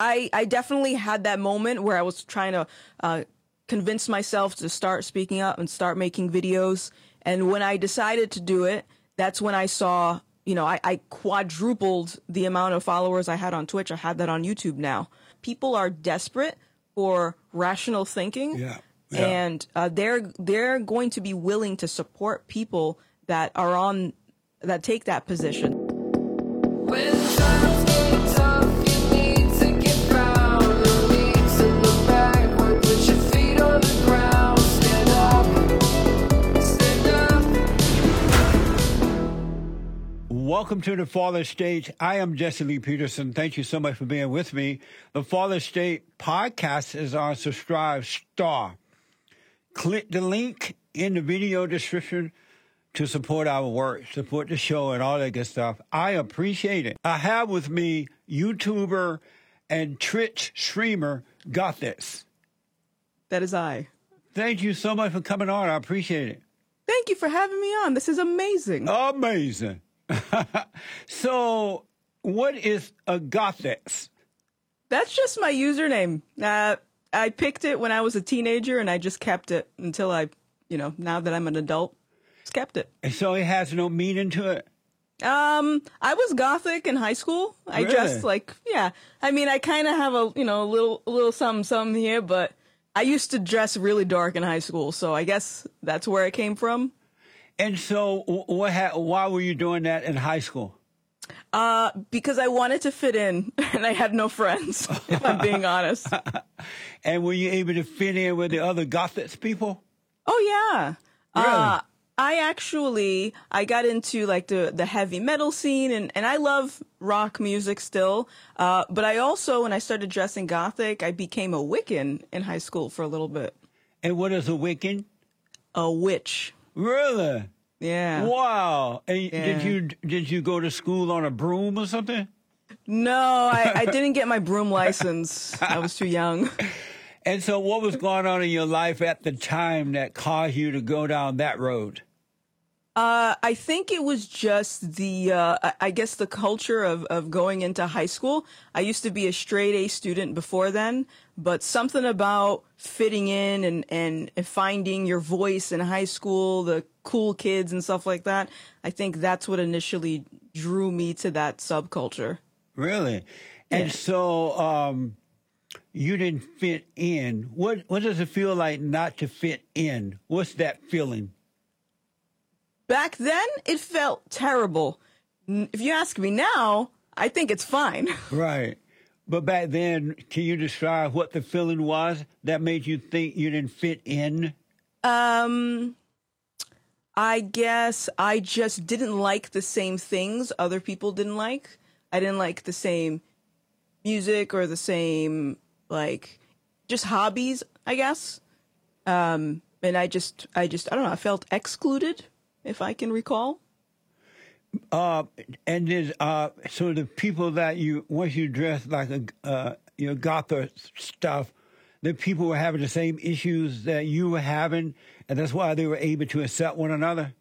I, I definitely had that moment where I was trying to uh, convince myself to start speaking up and start making videos. And when I decided to do it, that's when I saw, you know, I, I quadrupled the amount of followers I had on Twitch. I had that on YouTube now. People are desperate for rational thinking. Yeah. yeah. And uh, they're they're going to be willing to support people that are on that take that position. When Welcome to the Fallen State. I am Jesse Lee Peterson. Thank you so much for being with me. The Fallen State podcast is on SubscribeStar. Click the link in the video description to support our work, support the show, and all that good stuff. I appreciate it. I have with me YouTuber and Twitch streamer Gothix. That is I. Thank you so much for coming on. I appreciate it. Thank you for having me on. This is amazing. Amazing. so, what is a Gothix That's just my username. Uh, I picked it when I was a teenager, and I just kept it until I, you know, now that I'm an adult, just kept it. And so it has no meaning to it. Um, I was gothic in high school. I Really? dressed like, yeah. I mean, I kind of have a, you know, a little, a little something, something here, but I used to dress really dark in high school, so I guess that's where it came from. And so, what? Ha- why were you doing that in high school? Uh, because I wanted to fit in, and I had no friends. if I'm being honest. And were you able to fit in with the other Gothic people? Oh yeah. Really? Uh, I actually I got into like the the heavy metal scene and and I love rock music still. Uh, but I also when I started dressing gothic, I became a Wiccan in high school for a little bit. And what is a Wiccan? A witch. Really? Yeah. Wow. And Yeah. did you did you go to school on a broom or something? No, I, I didn't get my broom license. I was too young. And so, what was going on in your life at the time that caused you to go down that road? Uh, I think it was just the, uh, I- I guess the culture of, of going into high school. I used to be a straight A student before then, but something about fitting in and, and finding your voice in high school, the cool kids and stuff like that. I think that's what initially drew me to that subculture. Really? And Yeah. so, um, you didn't fit in. What What does it feel like not to fit in? What's that feeling? Back then, it felt terrible. If you ask me now, I think it's fine. Right. But back then, can you describe what the feeling was that made you think you didn't fit in? Um, I guess I just didn't like the same things other people didn't like. I didn't like the same music or the same like just hobbies, I guess. Um, and I just, I just, I don't know. I felt excluded, if I can recall. Uh, and then, uh, so the people that you once you dress like a uh, you know gotha stuff, the people were having the same issues that you were having, and that's why they were able to accept one another.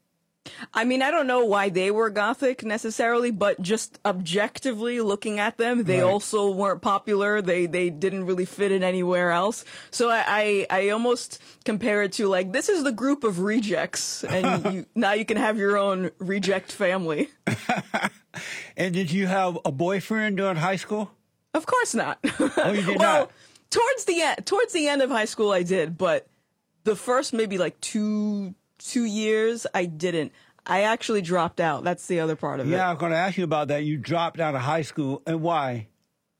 I mean, I don't know why they were gothic necessarily, but just objectively looking at them, they Right. also weren't popular. They they didn't really fit in anywhere else. So I I, I almost compare it to like this is the group of rejects, and you, now you can have your own reject family. And did you have a boyfriend during high school? Of course not. Oh, you did well, not? towards the end, towards the end of high school, I did, but the first maybe like two two years, I didn't. I actually dropped out. That's the other part of it. Yeah, I was going to ask you about that. You dropped out of high school, and why?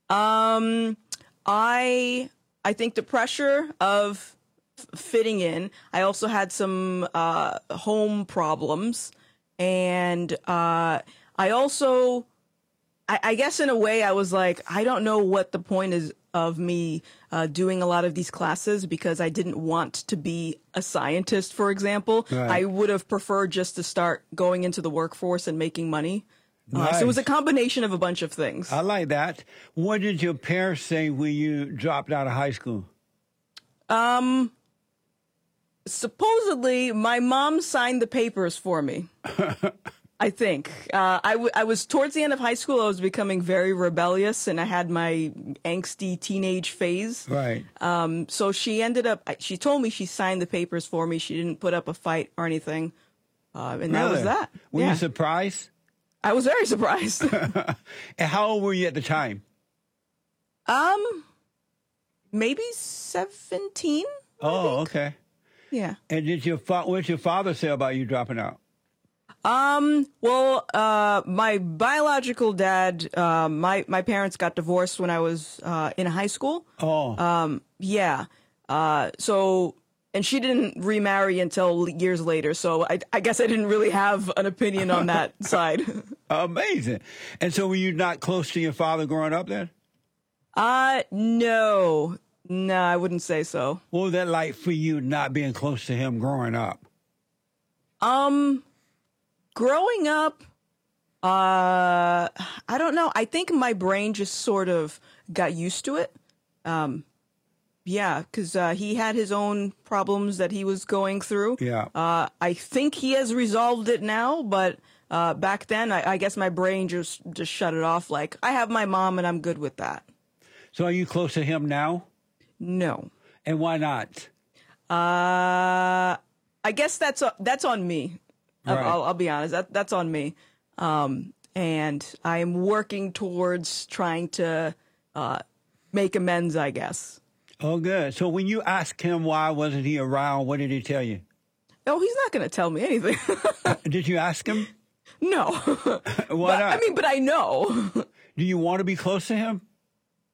Um, I I think the pressure of f- fitting in. I also had some uh, home problems, and uh, I also, I, I guess, in a way, I was like, I don't know what the point is of me uh, doing a lot of these classes because I didn't want to be a scientist, for example. Right. I would have preferred just to start going into the workforce and making money. Uh, so it was a combination of a bunch of things. I like that. What did your parents say when you dropped out of high school? Um, supposedly, my mom signed the papers for me. I think uh, I, w- I was towards the end of high school. I was becoming very rebellious, and I had my angsty teenage phase. Right. Um, so she ended up. She told me she signed the papers for me. She didn't put up a fight or anything, uh, and that was that. Were yeah, you surprised? I was very surprised. And how old were you at the time? um, maybe seventeen. Oh, okay. Yeah. And did your fa- what did your father say about you dropping out? Um. Well, uh, my biological dad, uh, my my parents got divorced when I was uh, in high school. Oh, Um. Yeah. Uh. So, and she didn't remarry until years later. So I, I guess I didn't really have an opinion on that side. amazing. And so were you not close to your father growing up then? Uh. No. No, I wouldn't say so. What was that like for you not being close to him growing up? Um, growing up, uh, I don't know. I think my brain just sort of got used to it. Um, yeah, because uh, he had his own problems that he was going through. Yeah. Uh, I think he has resolved it now, but uh, back then, I, I guess my brain just just shut it off. Like I have my mom, and I'm good with that. So are you close to him now? No. And why not? Uh, I guess that's that's on me. I'll- Right. I'll, I'll be honest. That that's on me. Um, and I am working towards trying to uh, make amends. I guess. Oh, good. So when you asked him why wasn't he around, what did he tell you? Oh, he's not going to tell me anything. Did you ask him? no. Why But, not? I mean, but I know. Do you want to be close to him?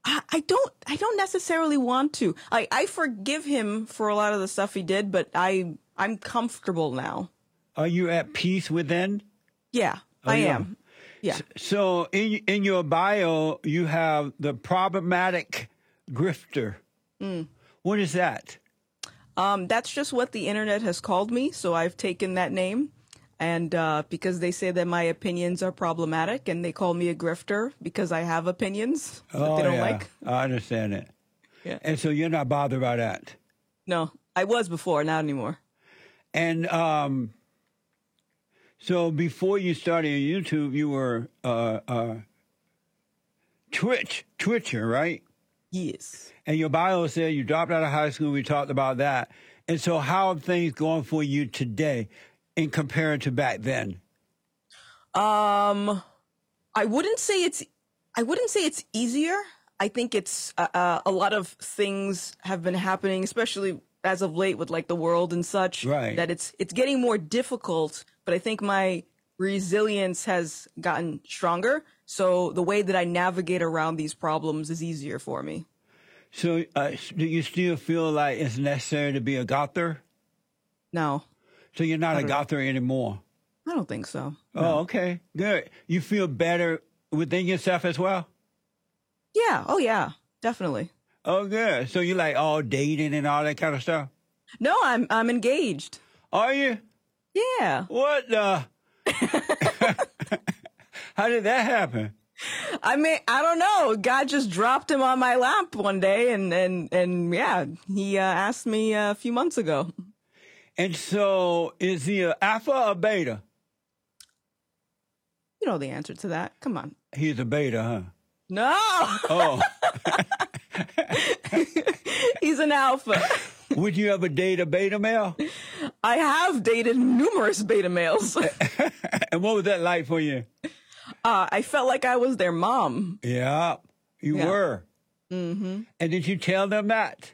I, I don't. I don't necessarily want to. I I forgive him for a lot of the stuff he did, but I I'm comfortable now. Are you at peace within? Yeah, I Oh, yeah. am. Yeah. So in in your bio, you have the problematic grifter. Mm. What is that? Um, that's just what the internet has called me, so I've taken that name. And uh, because they say that my opinions are problematic, and they call me a grifter because I have opinions that they don't like. I understand it. Yeah. And so you're not bothered by that. No, I was before, not anymore. And um, so before you started YouTube, you were uh, uh, Twitch Twitcher, right? Yes. And your bio said you dropped out of high school. We talked about that. And so, how are things going for you today, in compared to back then? Um, I wouldn't say it's. I wouldn't say it's easier. I think it's uh, uh, a lot of things have been happening, especially as of late with like the world and such. Right. That it's it's getting more difficult. But I think my resilience has gotten stronger. So the way that I navigate around these problems is easier for me. So, uh, do you still feel like it's necessary to be a gother? No, So you're not a know. gother anymore. I don't think so. Oh, okay, good. You feel better within yourself as well. Yeah. Oh yeah. Definitely. Oh, good. So you like all dating and all that kind of stuff? No, I'm I'm engaged. Are you? Yeah. What the? How did that happen? I mean, I don't know. God just dropped him on my lap one day, and and and yeah, he uh, asked me uh, a few months ago. And so, is he a alpha or beta? You know the answer to that. Come on. He's a beta, huh? No, Oh, he's an alpha. would you ever date a beta male? I have dated numerous beta males. And what was that like for you? Uh, I felt like I was their mom. Yeah, you Yeah. were. Mm-hmm. And did you tell them that?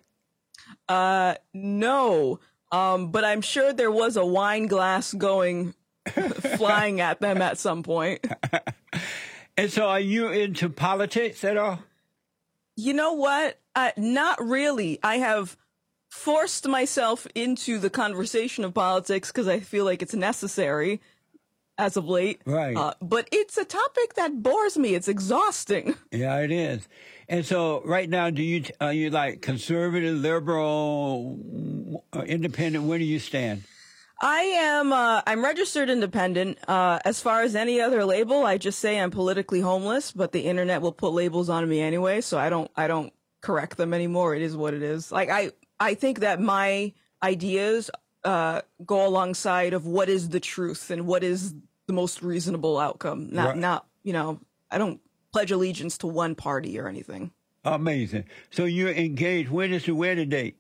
Uh, no. Um, but I'm sure there was a wine glass going flying at them at some point. And so, are you into politics at all? You know what? Uh, not really. I have forced myself into the conversation of politics because I feel like it's necessary as of late. Right. Uh, but it's a topic that bores me. It's exhausting. Yeah, it is. And so, right now, do you are you like conservative, liberal, uh, independent? Where do you stand? I am. Uh, I'm registered independent. Uh, as far as any other label, I just say I'm politically homeless. But the internet will put labels on me anyway, so I don't. I don't correct them anymore. It is what it is. Like I. I think that my ideas uh, go alongside of what is the truth and what is the most reasonable outcome. Not Right. not you know I don't pledge allegiance to one party or anything. Amazing. So you're engaged. When is the wedding date?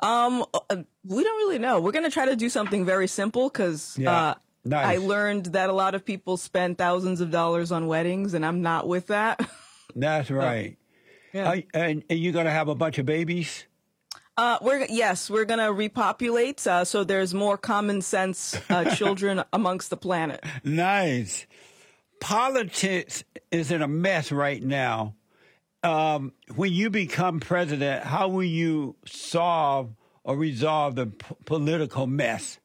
Um, uh, we don't really know. We're gonna try to do something very simple because Yeah. uh, Nice. I learned that a lot of people spend thousands of dollars on weddings, and I'm not with that. That's right. Yeah. Are- and, and you're going to have a bunch of babies? Uh, we're yes, we're gonna repopulate, uh, so there's more common sense uh, children amongst the planet. Nice. Politics is in a mess right now. Um, when you become president, how will you solve or resolve the p- political mess?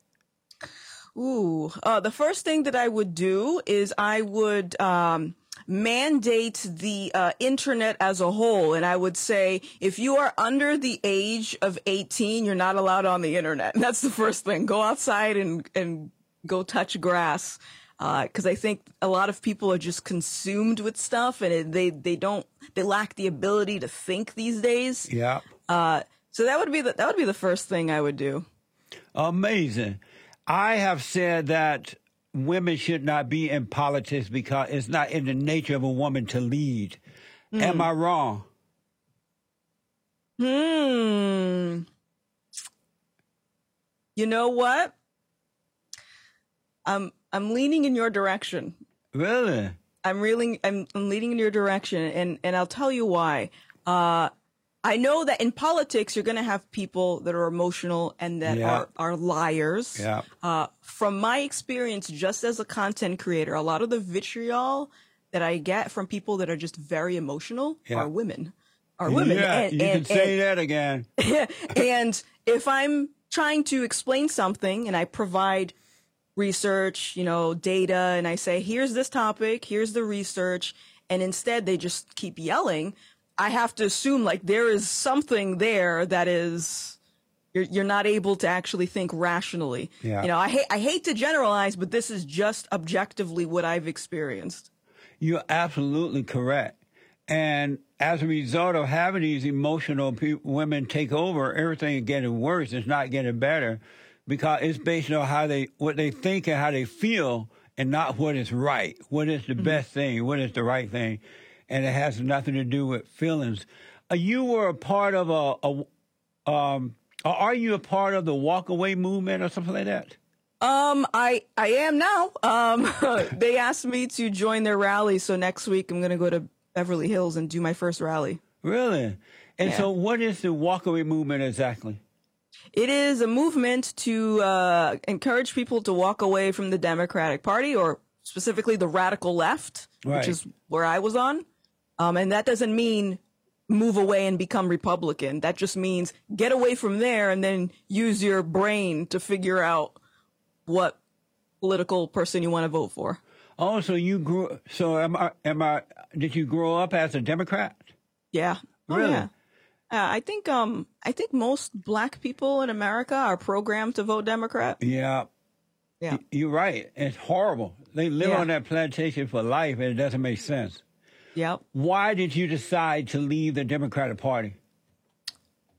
Ooh, uh, the first thing that I would do is I would um, mandate the uh, internet as a whole, and I would say if you are under the age of 18, you're not allowed on the internet. That's the first thing. Go outside and and go touch grass. Because I think a lot of people are just consumed with stuff, and it, they they don't they lack the ability to think these days. Yeah. Uh, so that would be the that would be the first thing I would do. Amazing. I have said that women should not be in politics because it's not in the nature of a woman to lead. Am I wrong? Hmm. You know what? I'm I'm leaning in your direction. Really? I'm really I'm, I'm leaning in your direction, and and I'll tell you why. Uh, I know that in politics you're going to have people that are emotional and that Yeah. are are liars. Yeah. Uh, from my experience, just as a content creator, a lot of the vitriol that I get from people that are just very emotional Yeah. are women. Are women. Yeah, And- you and- can say that again. and if I'm trying to explain something and I provide research, you know, data, and I say, here's this topic, here's the research, and instead they just keep yelling, I have to assume like there is something there that is. You're, you're not able to actually think rationally. Yeah. You know, I hate I hate to generalize, but this is just objectively what I've experienced. You're absolutely correct. And as a result of having these emotional pe- women take over, everything is getting worse. It's not getting better because it's based on how they, what they think and how they feel and not what is right, what is the mm-hmm. best thing, what is the right thing. And it has nothing to do with feelings. Uh, you were a part of a, a um, are you a part of the walkaway movement or something like that? Um, I I am now. Um, they asked me to join their rally, so next week I'm gonna go to Beverly Hills and do my first rally. Really? And Yeah. so what is the walkaway movement exactly? It is a movement to uh, encourage people to walk away from the Democratic Party, or specifically the radical left, Right. which is where I was on. Um, and that doesn't mean move away and become Republican. That just means get away from there and then use your brain to figure out what political person you want to vote for. Oh, so you grew. So am I? Am I? Did you grow up as a Democrat? Yeah. Oh, Really? yeah. Uh, I think um I think most black people in America are programmed to vote Democrat. Yeah, Yeah. you're right. It's horrible. They live Yeah. on that plantation for life, and it doesn't make sense. Yep. Why did you decide to leave the Democratic Party?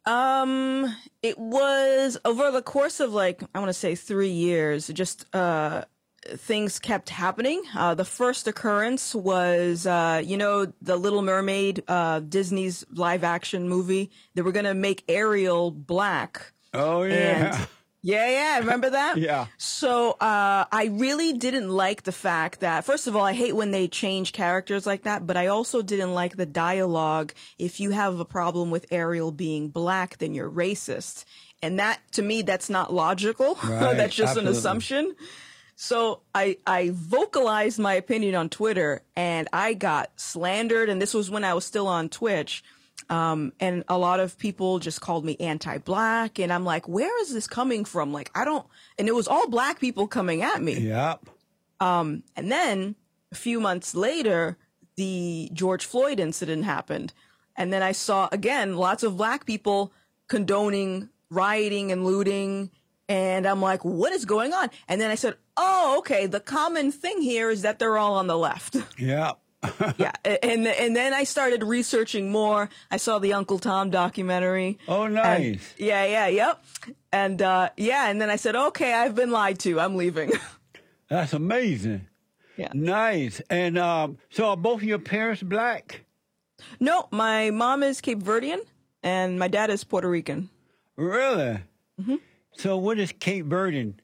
Um it was over the course of like I want to say 3 years just uh things kept happening. Uh the first occurrence was uh you know the Little Mermaid uh Disney's live action movie. They were going to make Ariel black. Oh And yeah, yeah, remember that? Yeah. So uh, I really didn't like the fact that, first of all, I hate when they change characters like that, but I also didn't like the dialogue. If you have a problem with Ariel being black, then you're racist. And that, to me, that's not logical. Right, that's just absolutely. an assumption. So I, I vocalized my opinion on Twitter and I got slandered. And this was when I was still on Twitch. Um, and a lot of people just called me anti-black. And I'm like, where is this coming from? Like, I don't, and it was all black people coming at me. yep. And then a few months later, the George Floyd incident happened. And then I saw again lots of black people condoning rioting and looting. And I'm like, what is going on? And then I said, oh, okay. The common thing here is that they're all on the left. Yep. yeah. And, and then I started researching more. I saw the Uncle Tom documentary. Oh, nice. yeah, yeah, yep. And uh, yeah, and then I said, okay, I've been lied to. I'm leaving. That's amazing. Yeah. Nice. And um, so are both of your parents black? No, my mom is Cape Verdean and my dad is Puerto Rican. Really? So what is Cape Verdean?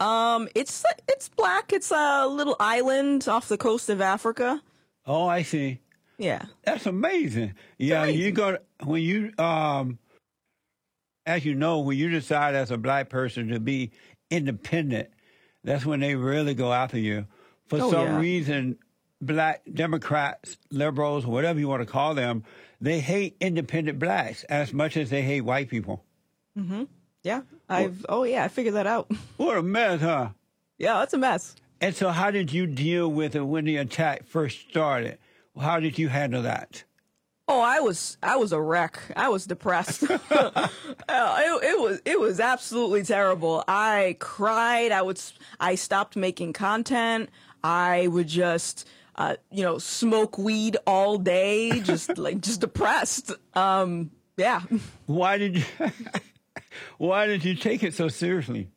Um, it's it's black. It's a little island off the coast of Africa. Oh, I see. Yeah. That's amazing. Yeah, you got when you um as you know, when you decide as a black person to be independent, that's when they really go after you. For Oh, some yeah. reason, black Democrats, liberals, whatever you want to call them, they hate independent blacks as much as they hate white people. Yeah. I've oh yeah, I figured that out. What a mess, huh? yeah, that's a mess. And so how did you deal with it when the attack first started? How did you handle that? Oh, I was I was a wreck. I was depressed. Uh, it, it was it was absolutely terrible. I cried. I would I stopped making content. I would just uh, you know smoke weed all day, just like just depressed. Um, yeah. Why did you why did you take it so seriously?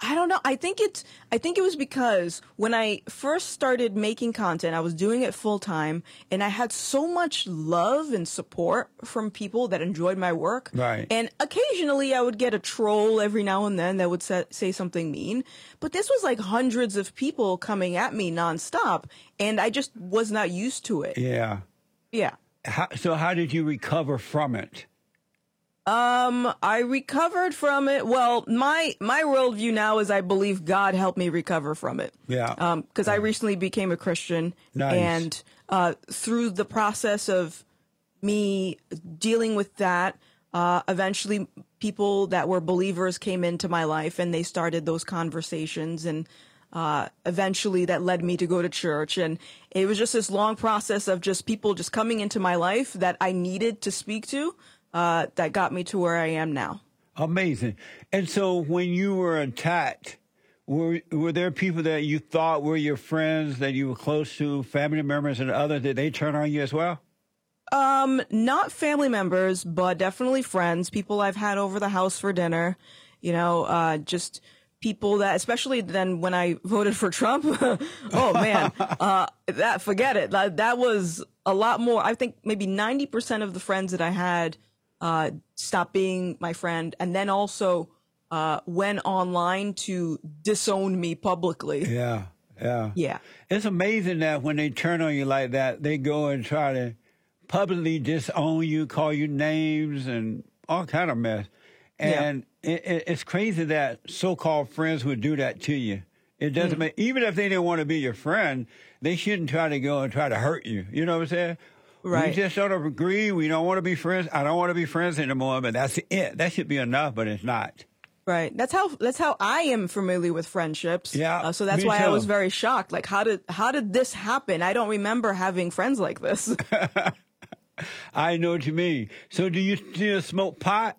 I don't know. I think it's I think it was because when I first started making content, I was doing it full time and I had so much love and support from people that enjoyed my work. Right. And occasionally I would get a troll every now and then that would sa- say something mean, but this was like hundreds of people coming at me nonstop and I just was not used to it. Yeah. Yeah. How, so how did you recover from it? Um, I recovered from it. Well, my my worldview now is I believe God helped me recover from it. Yeah. Um, because I recently became a Christian, Nice. and uh, through the process of me dealing with that, uh, eventually people that were believers came into my life, and they started those conversations, and uh, eventually that led me to go to church, and it was just this long process of just people just coming into my life that I needed to speak to. Uh, that got me to where I am now. Amazing. And so when you were attacked, were were there people that you thought were your friends that you were close to, family members and others, did they turn on you as well? Um, not family members, but definitely friends, people I've had over the house for dinner, you know, uh, just people that, especially then when I voted for Trump. oh man, uh, that, forget it. That, that was a lot more. I think maybe 90% of the friends that I had, uh, stopped being my friend and then also, uh, went online to disown me publicly. Yeah. Yeah. Yeah. It's amazing that when they turn on you like that, they go and try to publicly disown you, call you names, and all kind of mess. And it, it, it's crazy that so-called friends would do that to you. It doesn't Mm-hmm. make even if they didn't want to be your friend, they shouldn't try to go and try to hurt you. You know what I'm saying? We just sort of agree we don't want to be friends. I don't want to be friends anymore, but that's it. That should be enough, but it's not. Right. That's how that's how I am familiar with friendships. Yeah, Uh, so that's why I was very shocked. Like, how did how did this happen? I don't remember having friends like this. I know what you mean. So do you still smoke pot?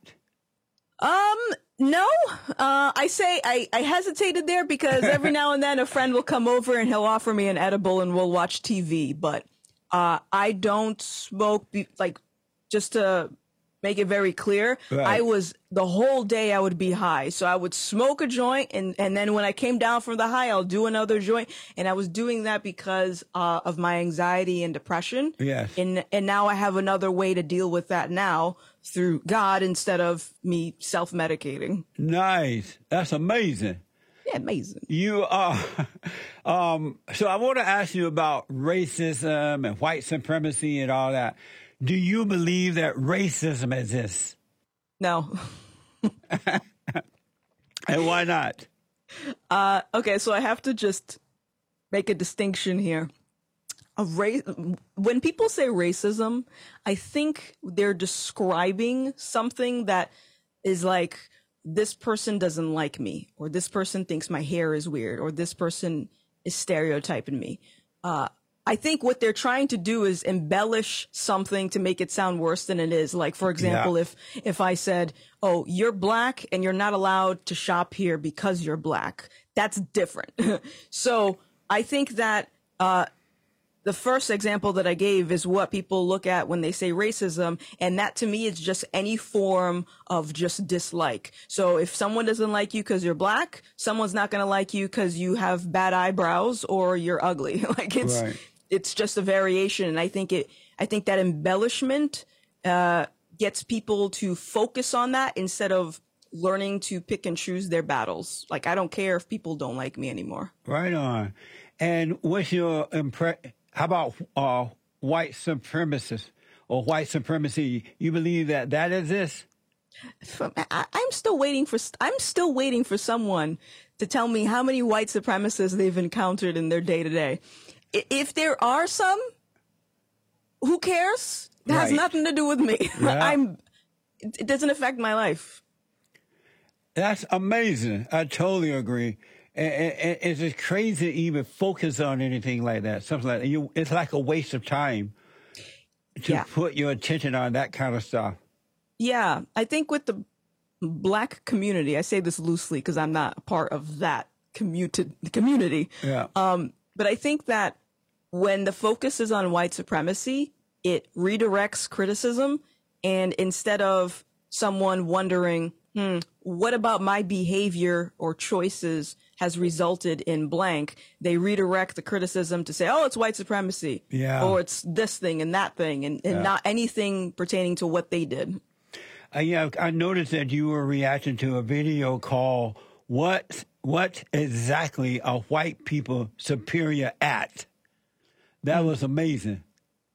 um, no. Uh, I say I I hesitated there because every now and then a friend will come over and he'll offer me an edible and we'll watch TV. But uh, I don't smoke. Be- like, just to make it very clear, Right. I was the whole day I would be high. So I would smoke a joint and, and then when I came down from the high, I'll do another joint. And I was doing that because uh, of my anxiety and depression. Yes. And and now I have another way to deal with that now through God instead of me self medicating. Nice. That's amazing. Amazing. You are. um, so I want to ask you about racism and white supremacy and all that. Do you believe that racism exists? No. And why not? Uh, okay, so I have to just make a distinction here. A race, when people say racism, I think they're describing something that is like this person doesn't like me, or this person thinks my hair is weird, or this person is stereotyping me. Uh, I think what they're trying to do is embellish something to make it sound worse than it is. Like, for example, Yeah. if if I said, "Oh, you're black and you're not allowed to shop here because you're black," that's different. so I think that uh, the first example that I gave is what people look at when they say racism. And that to me is just any form of just dislike. So if someone doesn't like you because you're black, someone's not going to like you because you have bad eyebrows or you're ugly. like it's, Right. it's just a variation. And I think it, I think that embellishment, uh, gets people to focus on that instead of learning to pick and choose their battles. Like, I don't care if people don't like me anymore. Right on. And what's your impre- How about uh, white supremacists or white supremacy? You believe that that exists? From- I, I'm still waiting for, I'm still waiting for someone to tell me how many white supremacists they've encountered in their day to day. If there are some, who cares? It has Right. nothing to do with me. Yeah. I'm, it doesn't affect my life. That's amazing. I totally agree. And, and, and it's crazy to even focus on anything like that. Something like that. You, it's like a waste of time to Yeah. put your attention on that kind of stuff. Yeah, I think with the black community, I say this loosely because I'm not a part of that commuted community. Yeah. Um, but I think that when the focus is on white supremacy, it redirects criticism, and instead of someone wondering, hmm, what about my behavior or choices has resulted in blank, they redirect the criticism to say, oh, it's white supremacy. Yeah. Or it's this thing and that thing, and, and Yeah. not anything pertaining to what they did. Uh, yeah, I noticed that you were reacting to a video call. "What What Exactly Are White People Superior At?" That was amazing.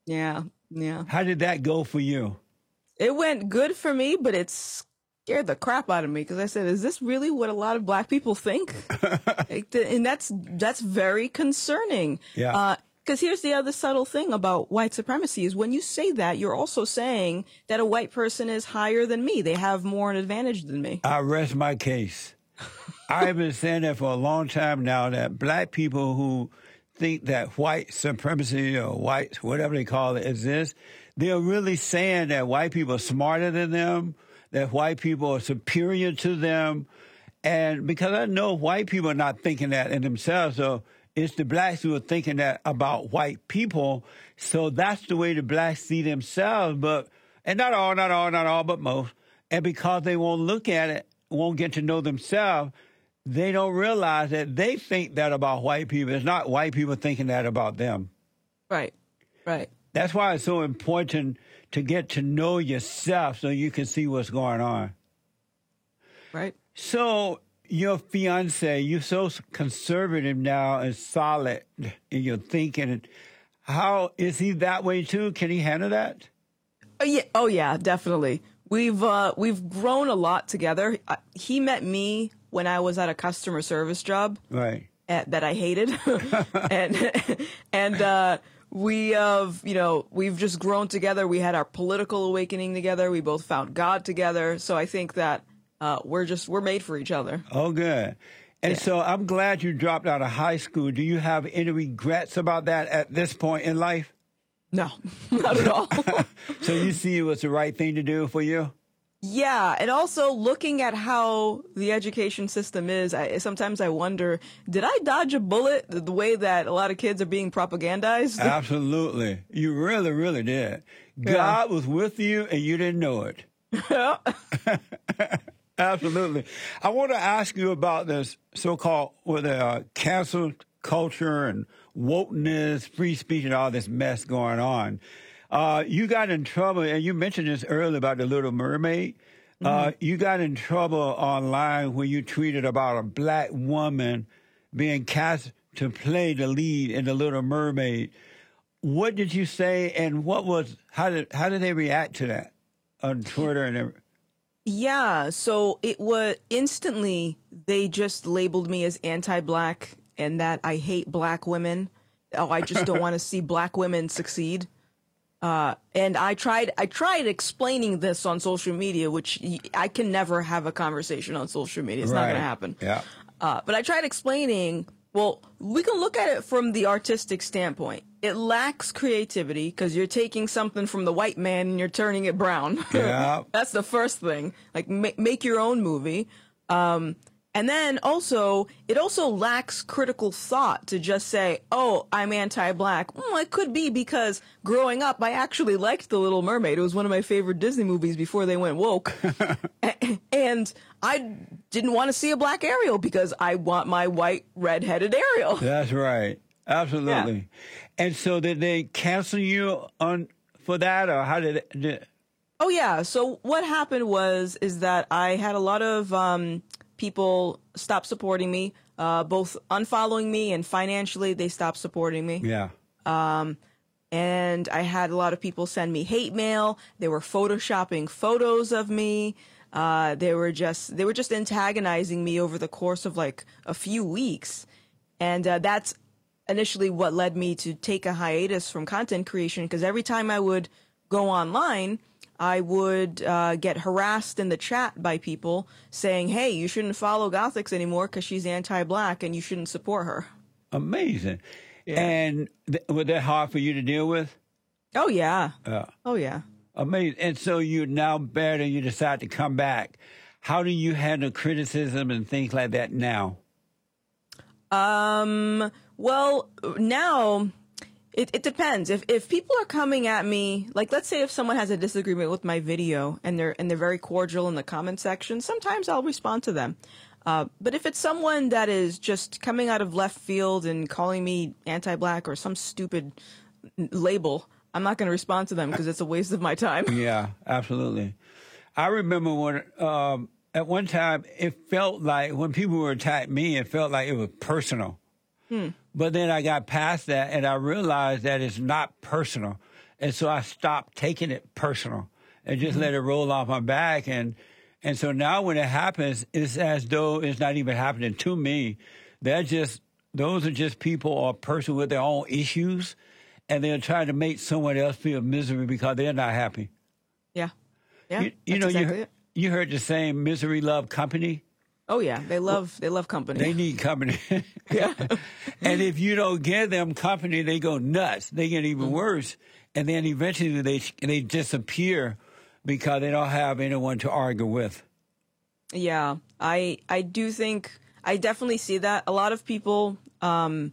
Yeah, yeah. How did that go for you? It went good for me, but it scared the crap out of me because I said, "Is this really what a lot of black people think?" Like, and that's that's very concerning. Yeah. Uh, because here's the other subtle thing about white supremacy is when you say that, you're also saying that a white person is higher than me. They have more an advantage than me. I rest my case. I've been saying that for a long time now that black people who think that white supremacy or white, whatever they call it, exists, they're really saying that white people are smarter than them, that white people are superior to them. And because I know white people are not thinking that in themselves, so it's the blacks who are thinking that about white people. So that's the way the blacks see themselves, but, and not all, not all, not all, but most. And because they won't look at it, won't get to know themselves, they don't realize that they think that about white people. It's not white people thinking that about them. Right, right. That's why it's so important to get to know yourself so you can see what's going on. Right. So your fiance, you're so conservative now and solid in your thinking. How is he that way too? Can he handle that? Oh yeah, oh yeah, definitely. We've uh, we've grown a lot together. Uh, He met me when I was at a customer service job. Right. at, that I hated, and and uh, we have you know we've just grown together. We had our political awakening together. We both found God together. So I think that uh, we're just we're made for each other. Oh, good. And so I'm glad you dropped out of high school. Do you have any regrets about that at this point in life? No, not at all. So you see it was the right thing to do for you? Yeah, and also looking at how the education system is, I, sometimes I wonder, did I dodge a bullet the way that a lot of kids are being propagandized? Absolutely. You really, really did. God was with you and you didn't know it. Absolutely. I want to ask you about this so-called with uh, cancel culture and wokeness, free speech, and all this mess going on. Uh, you got in trouble, and you mentioned this earlier about the Little Mermaid. Uh, you got in trouble online when you tweeted about a black woman being cast to play the lead in the Little Mermaid. What did you say, and what was how did how did they react to that on Twitter and everything? Yeah, so it was instantly they just labeled me as anti-black and that I hate black women. Oh, I just don't want to see black women succeed. Uh, and I tried, I tried explaining this on social media, which I can never have a conversation on social media. It's not going to happen. Yeah. Uh, but I tried explaining, well, we can look at it from the artistic standpoint. It lacks creativity because you're taking something from the white man and you're turning it brown. Yeah. That's the first thing. Like, ma- make your own movie. Um, And then also, it also lacks critical thought to just say, oh, I'm anti black. Well, it could be because growing up, I actually liked The Little Mermaid. It was one of my favorite Disney movies before they went woke. And I didn't want to see a black Ariel because I want my white, redheaded Ariel. That's right. Absolutely. And so did they cancel you on for that, or how did it? Did, Oh yeah. So what happened was is that I had a lot of um, people stopped supporting me, uh, both unfollowing me and financially they stopped supporting me. yeah. Um, And I had a lot of people send me hate mail. They were photoshopping photos of me. Uh, they were just they were just antagonizing me over the course of like a few weeks, and uh, that's initially what led me to take a hiatus from content creation because every time I would go online, I would uh, get harassed in the chat by people saying, "Hey, you shouldn't follow Gothix anymore because she's anti-black and you shouldn't support her." Amazing. And th- was that hard for you to deal with? Oh yeah, Yeah. oh yeah. Amazing. And so you're now better. You decide to come back. How do you handle criticism and things like that now? Um. Well, now it, it depends. If if people are coming at me, like let's say if someone has a disagreement with my video and they're and they're very cordial in the comment section, sometimes I'll respond to them. Uh, but if it's someone that is just coming out of left field and calling me anti-black or some stupid label, I'm not going to respond to them because it's a waste of my time. Yeah, absolutely. I remember when um, at one time it felt like when people were attacking me, it felt like it was personal. But then I got past that and I realized that it's not personal. And so I stopped taking it personal and just mm-hmm. let it roll off my back. And, and so now when it happens, it's as though it's not even happening to me. They're just, those are just people or a person with their own issues and they're trying to make someone else feel misery because they're not happy. Yeah, yeah. You, you know, exactly you, it. you heard the same misery love company. Oh yeah, they love they love company. They need company. yeah. and if you don't give them company, they go nuts. They get even Mm-hmm. worse. And then eventually they, they disappear because they don't have anyone to argue with. Yeah, I I do think I definitely see that. A lot of people um,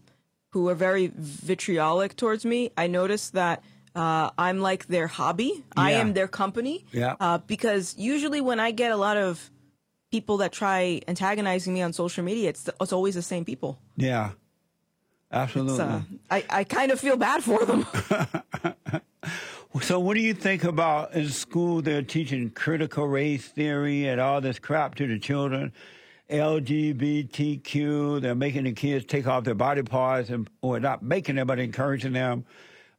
who are very vitriolic towards me, I notice that uh, I'm like their hobby. I am their company. Yeah. Uh, because usually when I get a lot of people that try antagonizing me on social media, it's it's always the same people. Yeah. Absolutely. Uh, I I kind of feel bad for them. So, what do you think about in school? They're teaching critical race theory and all this crap to the children. LGBTQ. They're making the kids take off their body parts, and or not making them, but encouraging them,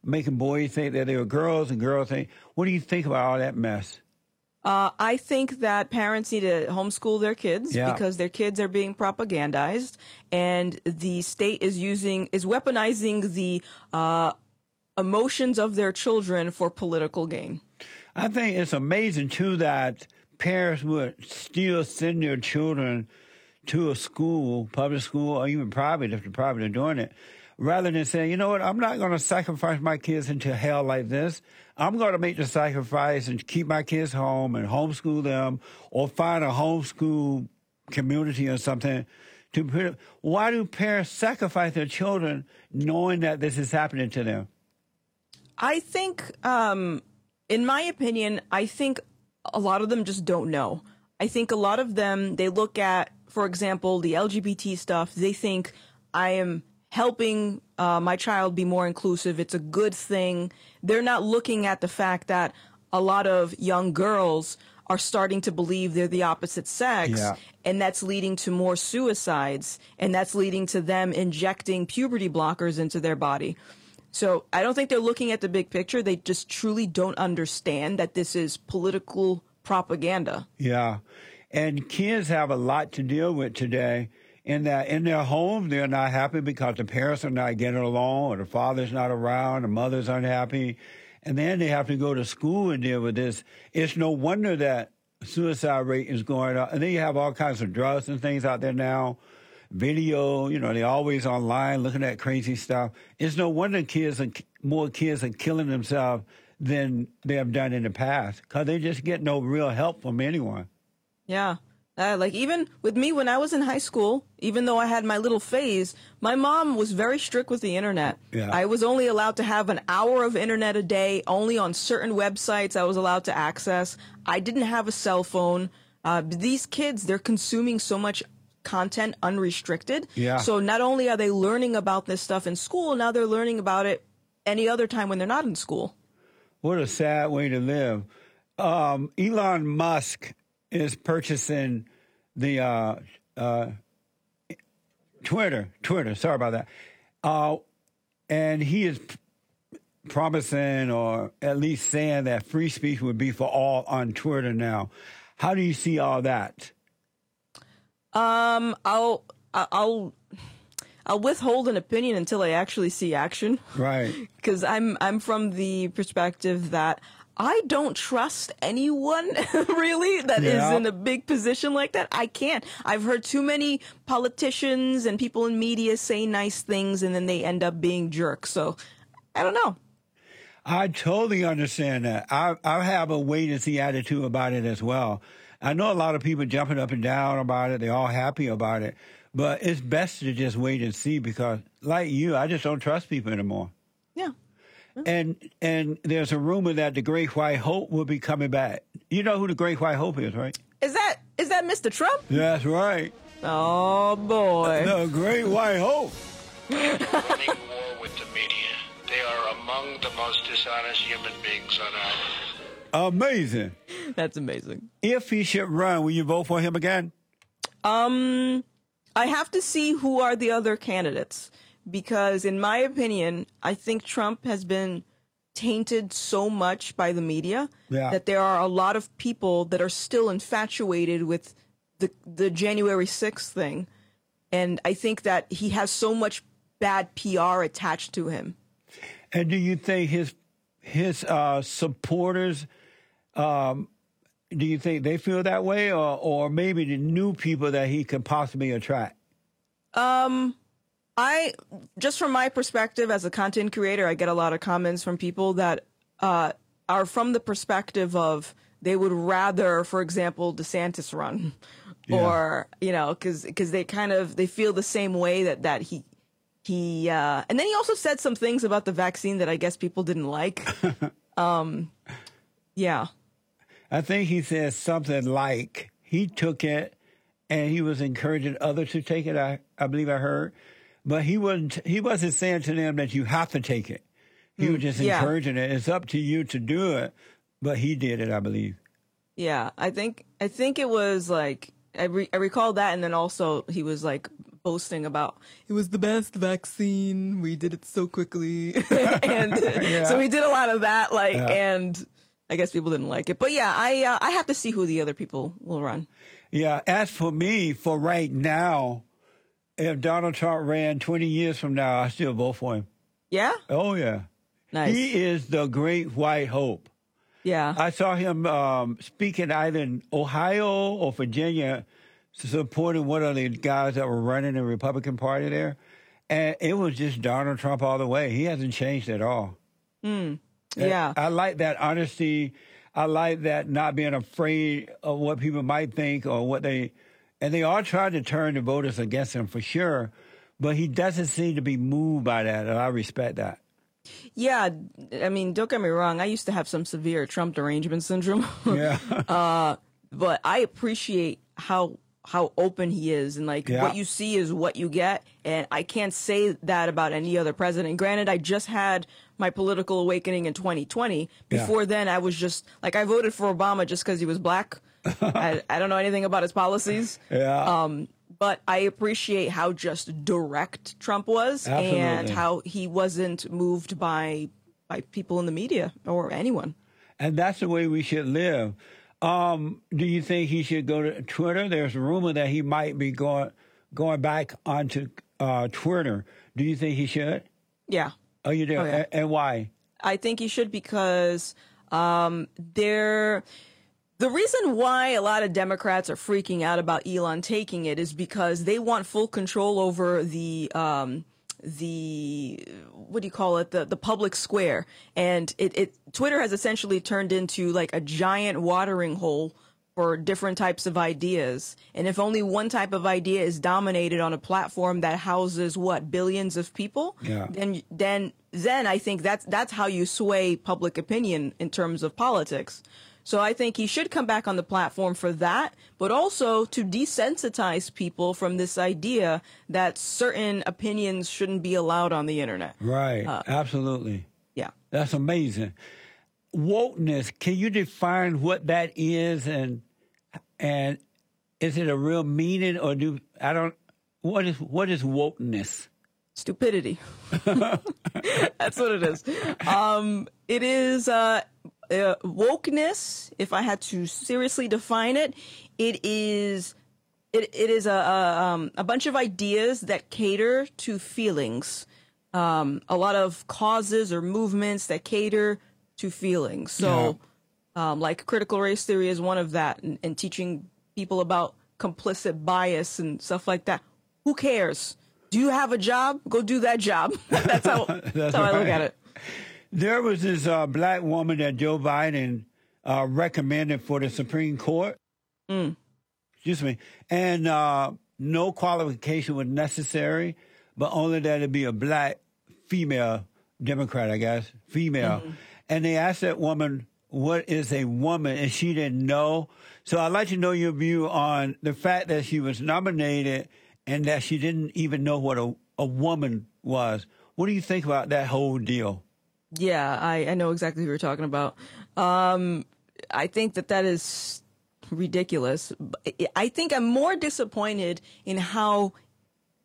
making boys think that they were girls and girls think. What do you think about all that mess? Uh, I think that parents need to homeschool their kids Yeah. because their kids are being propagandized, and the state is using is weaponizing the uh, emotions of their children for political gain. I think it's amazing too that parents would still send their children to a school, public school, or even private if the private are doing it, rather than saying, you know what, I'm not going to sacrifice my kids into hell like this. I'm going to make the sacrifice and keep my kids home and homeschool them, or find a homeschool community or something. To why do parents sacrifice their children knowing that this is happening to them? I think, um, in my opinion, I think a lot of them just don't know. I think a lot of them, they look at, for example, the LGBT stuff, they think I am helping uh, my child be more inclusive. It's a good thing. They're not looking at the fact that a lot of young girls are starting to believe they're the opposite sex Yeah. and that's leading to more suicides and that's leading to them injecting puberty blockers into their body. So I don't think they're looking at the big picture. They just truly don't understand that this is political propaganda. Yeah. And kids have a lot to deal with today in that in their home they're not happy because the parents are not getting along or the father's not around, the mother's unhappy. And then they have to go to school and deal with this. It's no wonder that suicide rate is going up. And then you have all kinds of drugs and things out there now. Video, you know, they're always online looking at crazy stuff. It's no wonder kids and more kids are killing themselves than they have done in the past because they just get no real help from anyone. Yeah. Uh, like even with me when I was in high school, even though I had my little phase, my mom was very strict with the internet. Yeah. I was only allowed to have an hour of internet a day, only on certain websites I was allowed to access. I didn't have a cell phone. Uh, these kids, they're consuming so much content unrestricted. Yeah. So not only are they learning about this stuff in school, now they're learning about it any other time when they're not in school. What a sad way to live. Um, Elon Musk is purchasing the uh, uh, Twitter. Twitter. Sorry about that. Uh, and he is p- promising, or at least saying, that free speech would be for all on Twitter now. How do you see all that? Um, I'll, I'll, I'll withhold an opinion until I actually see action. Right. because I'm I'm from the perspective that I don't trust anyone really that is Yeah. in a big position like that. I can't. I've heard too many politicians and people in media say nice things and then they end up being jerks. So I don't know. I totally understand that. I I have a wait and see attitude about it as well. I know a lot of people jumping up and down about it. They're all happy about it, but it's best to just wait and see because, like you, I just don't trust people anymore. Yeah. And and there's a rumor that the Great White Hope will be coming back. You know who the Great White Hope is, right? Is that is that Mr. Trump? That's right. Oh boy. The Great White Hope. running war with the media. They are among the most dishonest human beings on earth. Amazing. That's amazing. If he should run, will you vote for him again? Um, I have to see who are the other candidates because, in my opinion, I think Trump has been tainted so much by the media Yeah. that there are a lot of people that are still infatuated with the the January sixth thing, and I think that he has so much bad PR attached to him. And do you think his his uh, supporters, um, do you think they feel that way, or or maybe the new people that he could possibly attract? um I just from my perspective as a content creator, I get a lot of comments from people that uh, are from the perspective of they would rather, for example, DeSantis run, or you know, because they kind of they feel the same way that that he he uh, and then he also said some things about the vaccine that I guess people didn't like. um, yeah, I think he said something like he took it and he was encouraging others to take it. I, I believe I heard, but he wasn't he wasn't saying to them that you have to take it. He was mm, just yeah. encouraging it. It's up to you to do it, but he did it. I believe. yeah. I think I think it was like I re- I recall that, and then also he was like boasting about it was the best vaccine. We did it so quickly, and so he did a lot of that. Like, and I guess people didn't like it, but yeah, I uh, I have to see who the other people will run. Yeah, as for me, for right now, if Donald Trump ran 20 years from now, I still vote for him. Yeah, Oh, yeah. nice. He is the great white hope. yeah, I saw him um, speaking either in Ohio or Virginia, supporting one of the guys that were running the Republican Party there. And it was just Donald Trump all the way. He hasn't changed at all. Yeah. I like that honesty. I like that not being afraid of what people might think or what they, and they are trying to turn the voters against him for sure. But he doesn't seem to be moved by that, and I respect that. Yeah, I mean, don't get me wrong. I used to have some severe Trump derangement syndrome. Yeah, uh, but I appreciate how how open he is and like Yeah. what you see is what you get and I can't say that about any other president. Granted, I just had my political awakening in 2020. Yeah. Before then, I was just like I voted for Obama just because he was black. I, I don't know anything about his policies. yeah. Um, but I appreciate how just direct Trump was and how he wasn't moved by by people in the media or anyone. And that's the way we should live. Um, do you think he should go to Twitter? There's a rumor that he might be going going back onto uh, Twitter. Do you think he should? Yeah. Oh, you do. yeah. and, and why? I think you should because um, they're the reason why a lot of Democrats are freaking out about Elon taking it is because they want full control over the um, the what do you call it the the public square and it, it Twitter has essentially turned into like a giant watering hole for different types of ideas. And if only one type of idea is dominated on a platform that houses what billions of people, Yeah. then then then I think that's that's how you sway public opinion in terms of politics. So I think he should come back on the platform for that, but also to desensitize people from this idea that certain opinions shouldn't be allowed on the internet. Right. Uh, Absolutely. Yeah. That's amazing. Wokeness, can you define what that is and and is it a real meaning or do I don't what is what is wokeness? stupidity. That's what it is. Um, it is uh, uh, wokeness. If I had to seriously define it, it is it, it is a, a um, a bunch of ideas that cater to feelings. Um, a lot of causes or movements that cater to feelings. So, um, like critical race theory is one of that, and, and teaching people about complicit bias and stuff like that. Who cares? Do you have a job? Go do that job. that's how, that's how I look at it. There was this uh, black woman that Joe Biden uh, recommended for the Supreme Court. Excuse me. And uh, no qualification was necessary, but only that it be a black female Democrat, I guess, female. And they asked that woman, what is a woman? And she didn't know. So I'd like to know your view on the fact that she was nominated and that she didn't even know what a, a woman was. What do you think about that whole deal? Yeah, I, I know exactly who you're talking about. Um, I think that that is ridiculous. I think I'm more disappointed in how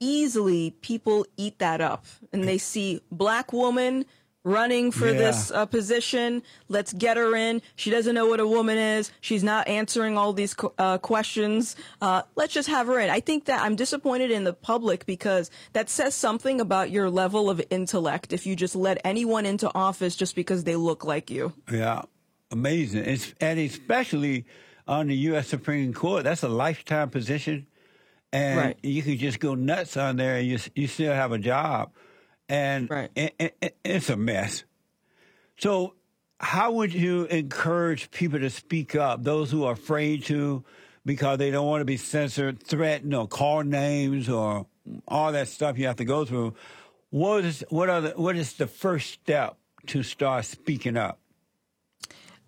easily people eat that up and they see black woman running for Yeah. this uh, position let's get her in she doesn't know what a woman is she's not answering all these uh, questions uh, let's just have her in i think that i'm disappointed in the public because that says something about your level of intellect if you just let anyone into office just because they look like you Yeah, amazing. It's, and especially on the U.S. Supreme Court, that's a lifetime position, and Right. you could just go nuts on there, and you you still have a job, and Right. it, it- it- it's a mess. So, how would you encourage people to speak up? Those who are afraid to, because they don't want to be censored, threatened, or call names, or all that stuff you have to go through. What is what are the, what is the first step to start speaking up?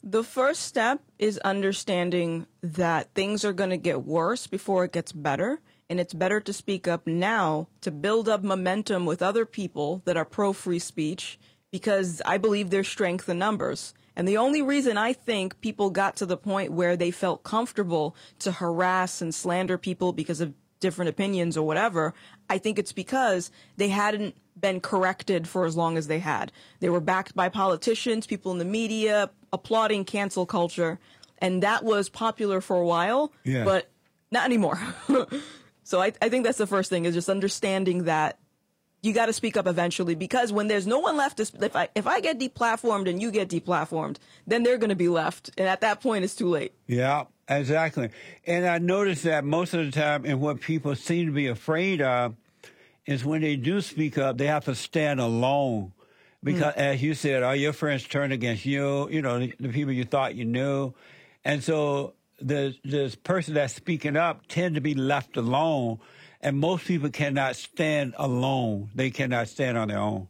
The first step is understanding that things are going to get worse before it gets better. And it's better to speak up now to build up momentum with other people that are pro free speech because I believe there's strength in numbers. And the only reason I think people got to the point where they felt comfortable to harass and slander people because of different opinions or whatever, I think it's because they hadn't been corrected for as long as they had. They were backed by politicians, people in the media applauding cancel culture, and that was popular for a while, Yeah. but not anymore. so I, I think that's the first thing is just understanding that you got to speak up eventually because when there's no one left to if I if I get deplatformed and you get deplatformed, then they're going to be left, and at that point it's too late. Yeah, exactly. And I noticed that most of the time, and what people seem to be afraid of is when they do speak up, they have to stand alone. Because, hmm. as you said, all your friends turn against you, you know, the, the people you thought you knew. And so the this person that's speaking up tend to be left alone. And most people cannot stand alone. They cannot stand on their own.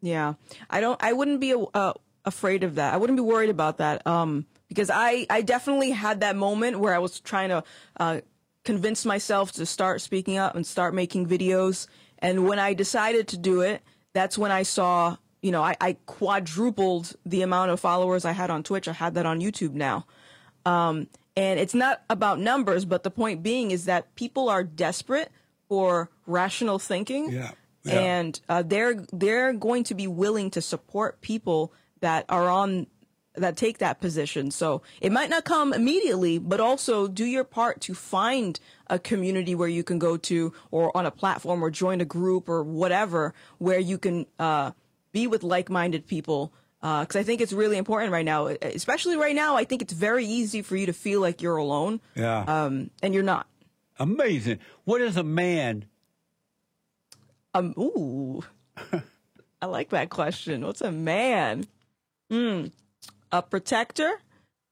Yeah, I don't. I wouldn't be uh, afraid of that. I wouldn't be worried about that. Um, because I I definitely had that moment where I was trying to uh, convince myself to start speaking up and start making videos. And when I decided to do it, that's when I saw. You know, I, I quadrupled the amount of followers I had on Twitch. I had that on YouTube now. Um, and it's not about numbers, but the point being is that people are desperate for rational thinking. Yeah, yeah. And uh, they're they're going to be willing to support people that are on that take that position. So it might not come immediately, but also do your part to find a community where you can go to or on a platform or join a group or whatever where you can uh, be with like-minded people because I think it's really important right now, especially right now. I think it's very easy for you to feel like you're alone, Yeah. um, and you're not. Amazing. What is a man? Um, ooh, I like that question. What's a man? Hmm, a protector,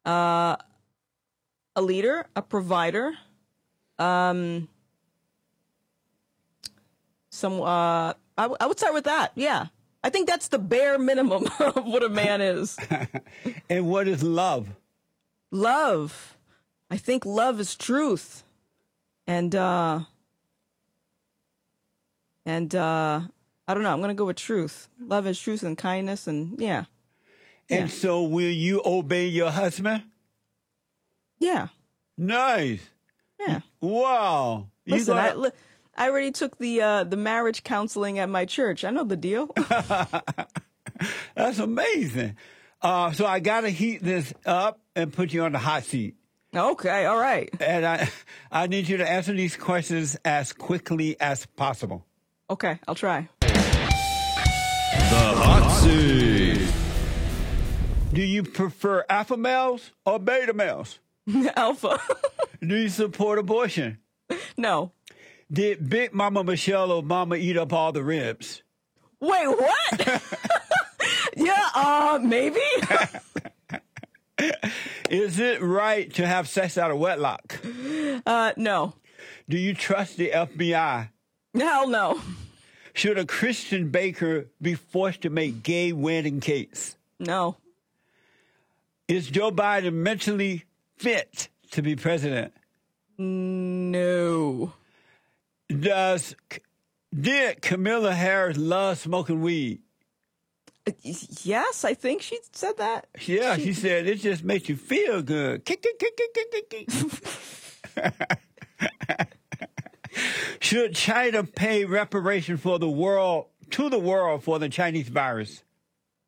uh, a leader, a provider, um, some. Uh, I, w- I would start with that. Yeah, I think that's the bare minimum of what a man is. And what is love? love. I think love is truth, and uh, and uh, I don't know. I'm gonna go with truth. Love is truth and kindness, and yeah, And so, will you obey your husband? yeah, Nice. yeah. Wow. You Listen, I, li- I already took the uh, the marriage counseling at my church. I know the deal. That's amazing. Uh, so I got to heat this up and put you on the hot seat. okay, all right. And I, I need you to answer these questions as quickly as possible. Okay, I'll try. The hot seat. Do you prefer alpha males or beta males? Alpha. Do you support abortion? no. Did Big Mama Michelle Obama eat up all the ribs? Wait, what? yeah, uh, maybe. Is it right to have sex out of wedlock? uh, no. Do you trust the FBI? Hell no. Should a Christian baker be forced to make gay wedding cakes? No. Is Joe Biden mentally fit to be president? No. Does did Camilla Harris love smoking weed? Uh, Yes, I think she said that. Yeah, she said it just makes you feel good. Kick, kick, kick, kick, kick, kick. Should China pay reparation for the world to the world for the Chinese virus?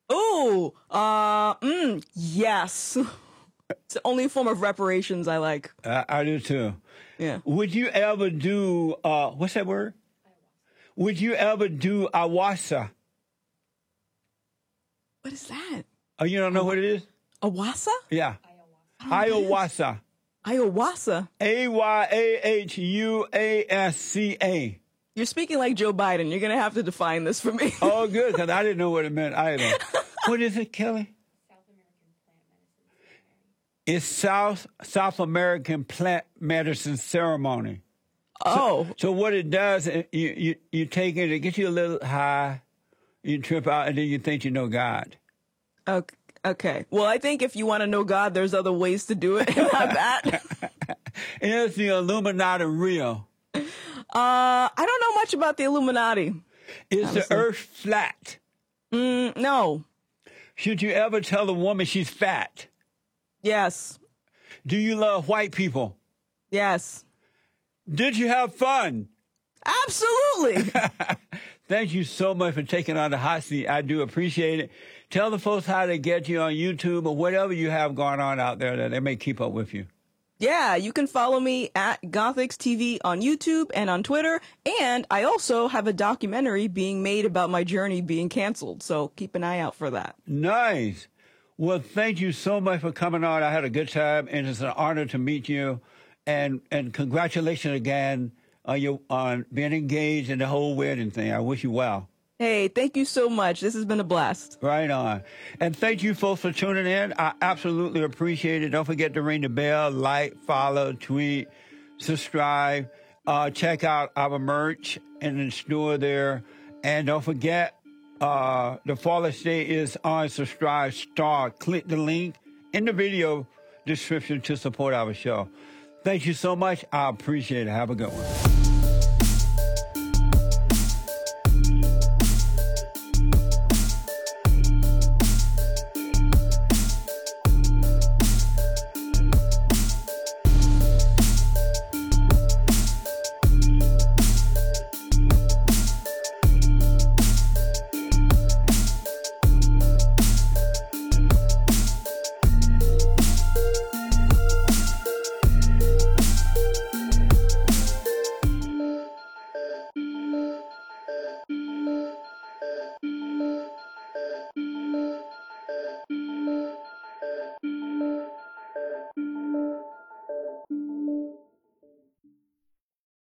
Oh, uh, mm, yes. It's the only form of reparations I like. Uh, I do too. Yeah. Would you ever do uh what's that word? Would you ever do awasa? What is that? Oh, you don't know what it is? Awasa? Yeah. Ayahuasca. Ayahuasca. A Y A H U A S C A. You're speaking like Joe Biden. You're gonna have to define this for me. Oh, good, because I didn't know what it meant either. what is it, Kelly? It's South South American plant medicine ceremony. oh, So what it does, you you you take it, it gets you a little high, you trip out, and then you think you know God. okay. okay. Well, I think if you want to know God, there's other ways to do it. Not that. Is the Illuminati real? Uh, I don't know much about the Illuminati. Is the Earth flat? Mm, no. Should you ever tell a woman she's fat? Yes. Do you love white people? Yes. Did you have fun? Absolutely. Thank you so much for taking on the hot seat. I do appreciate it. Tell the folks how to get you on YouTube or whatever you have going on out there that they may keep up with you. yeah, you can follow me at Gothix TV on YouTube and on Twitter. And I also have a documentary being made about my journey being canceled. So keep an eye out for that. Nice. Well, thank you so much for coming on. I had a good time, and it's an honor to meet you. And and congratulations again on your on being engaged in the whole wedding thing. I wish you well. Hey, thank you so much. This has been a blast. Right on. And thank you folks for tuning in. I absolutely appreciate it. Don't forget to ring the bell, like, follow, tweet, subscribe. Uh, check out our merch in the store there. And don't forget, uh, the Father's Day is on SubscribeStar. Click the link in the video description to support our show. Thank you so much. I appreciate it. Have a good one.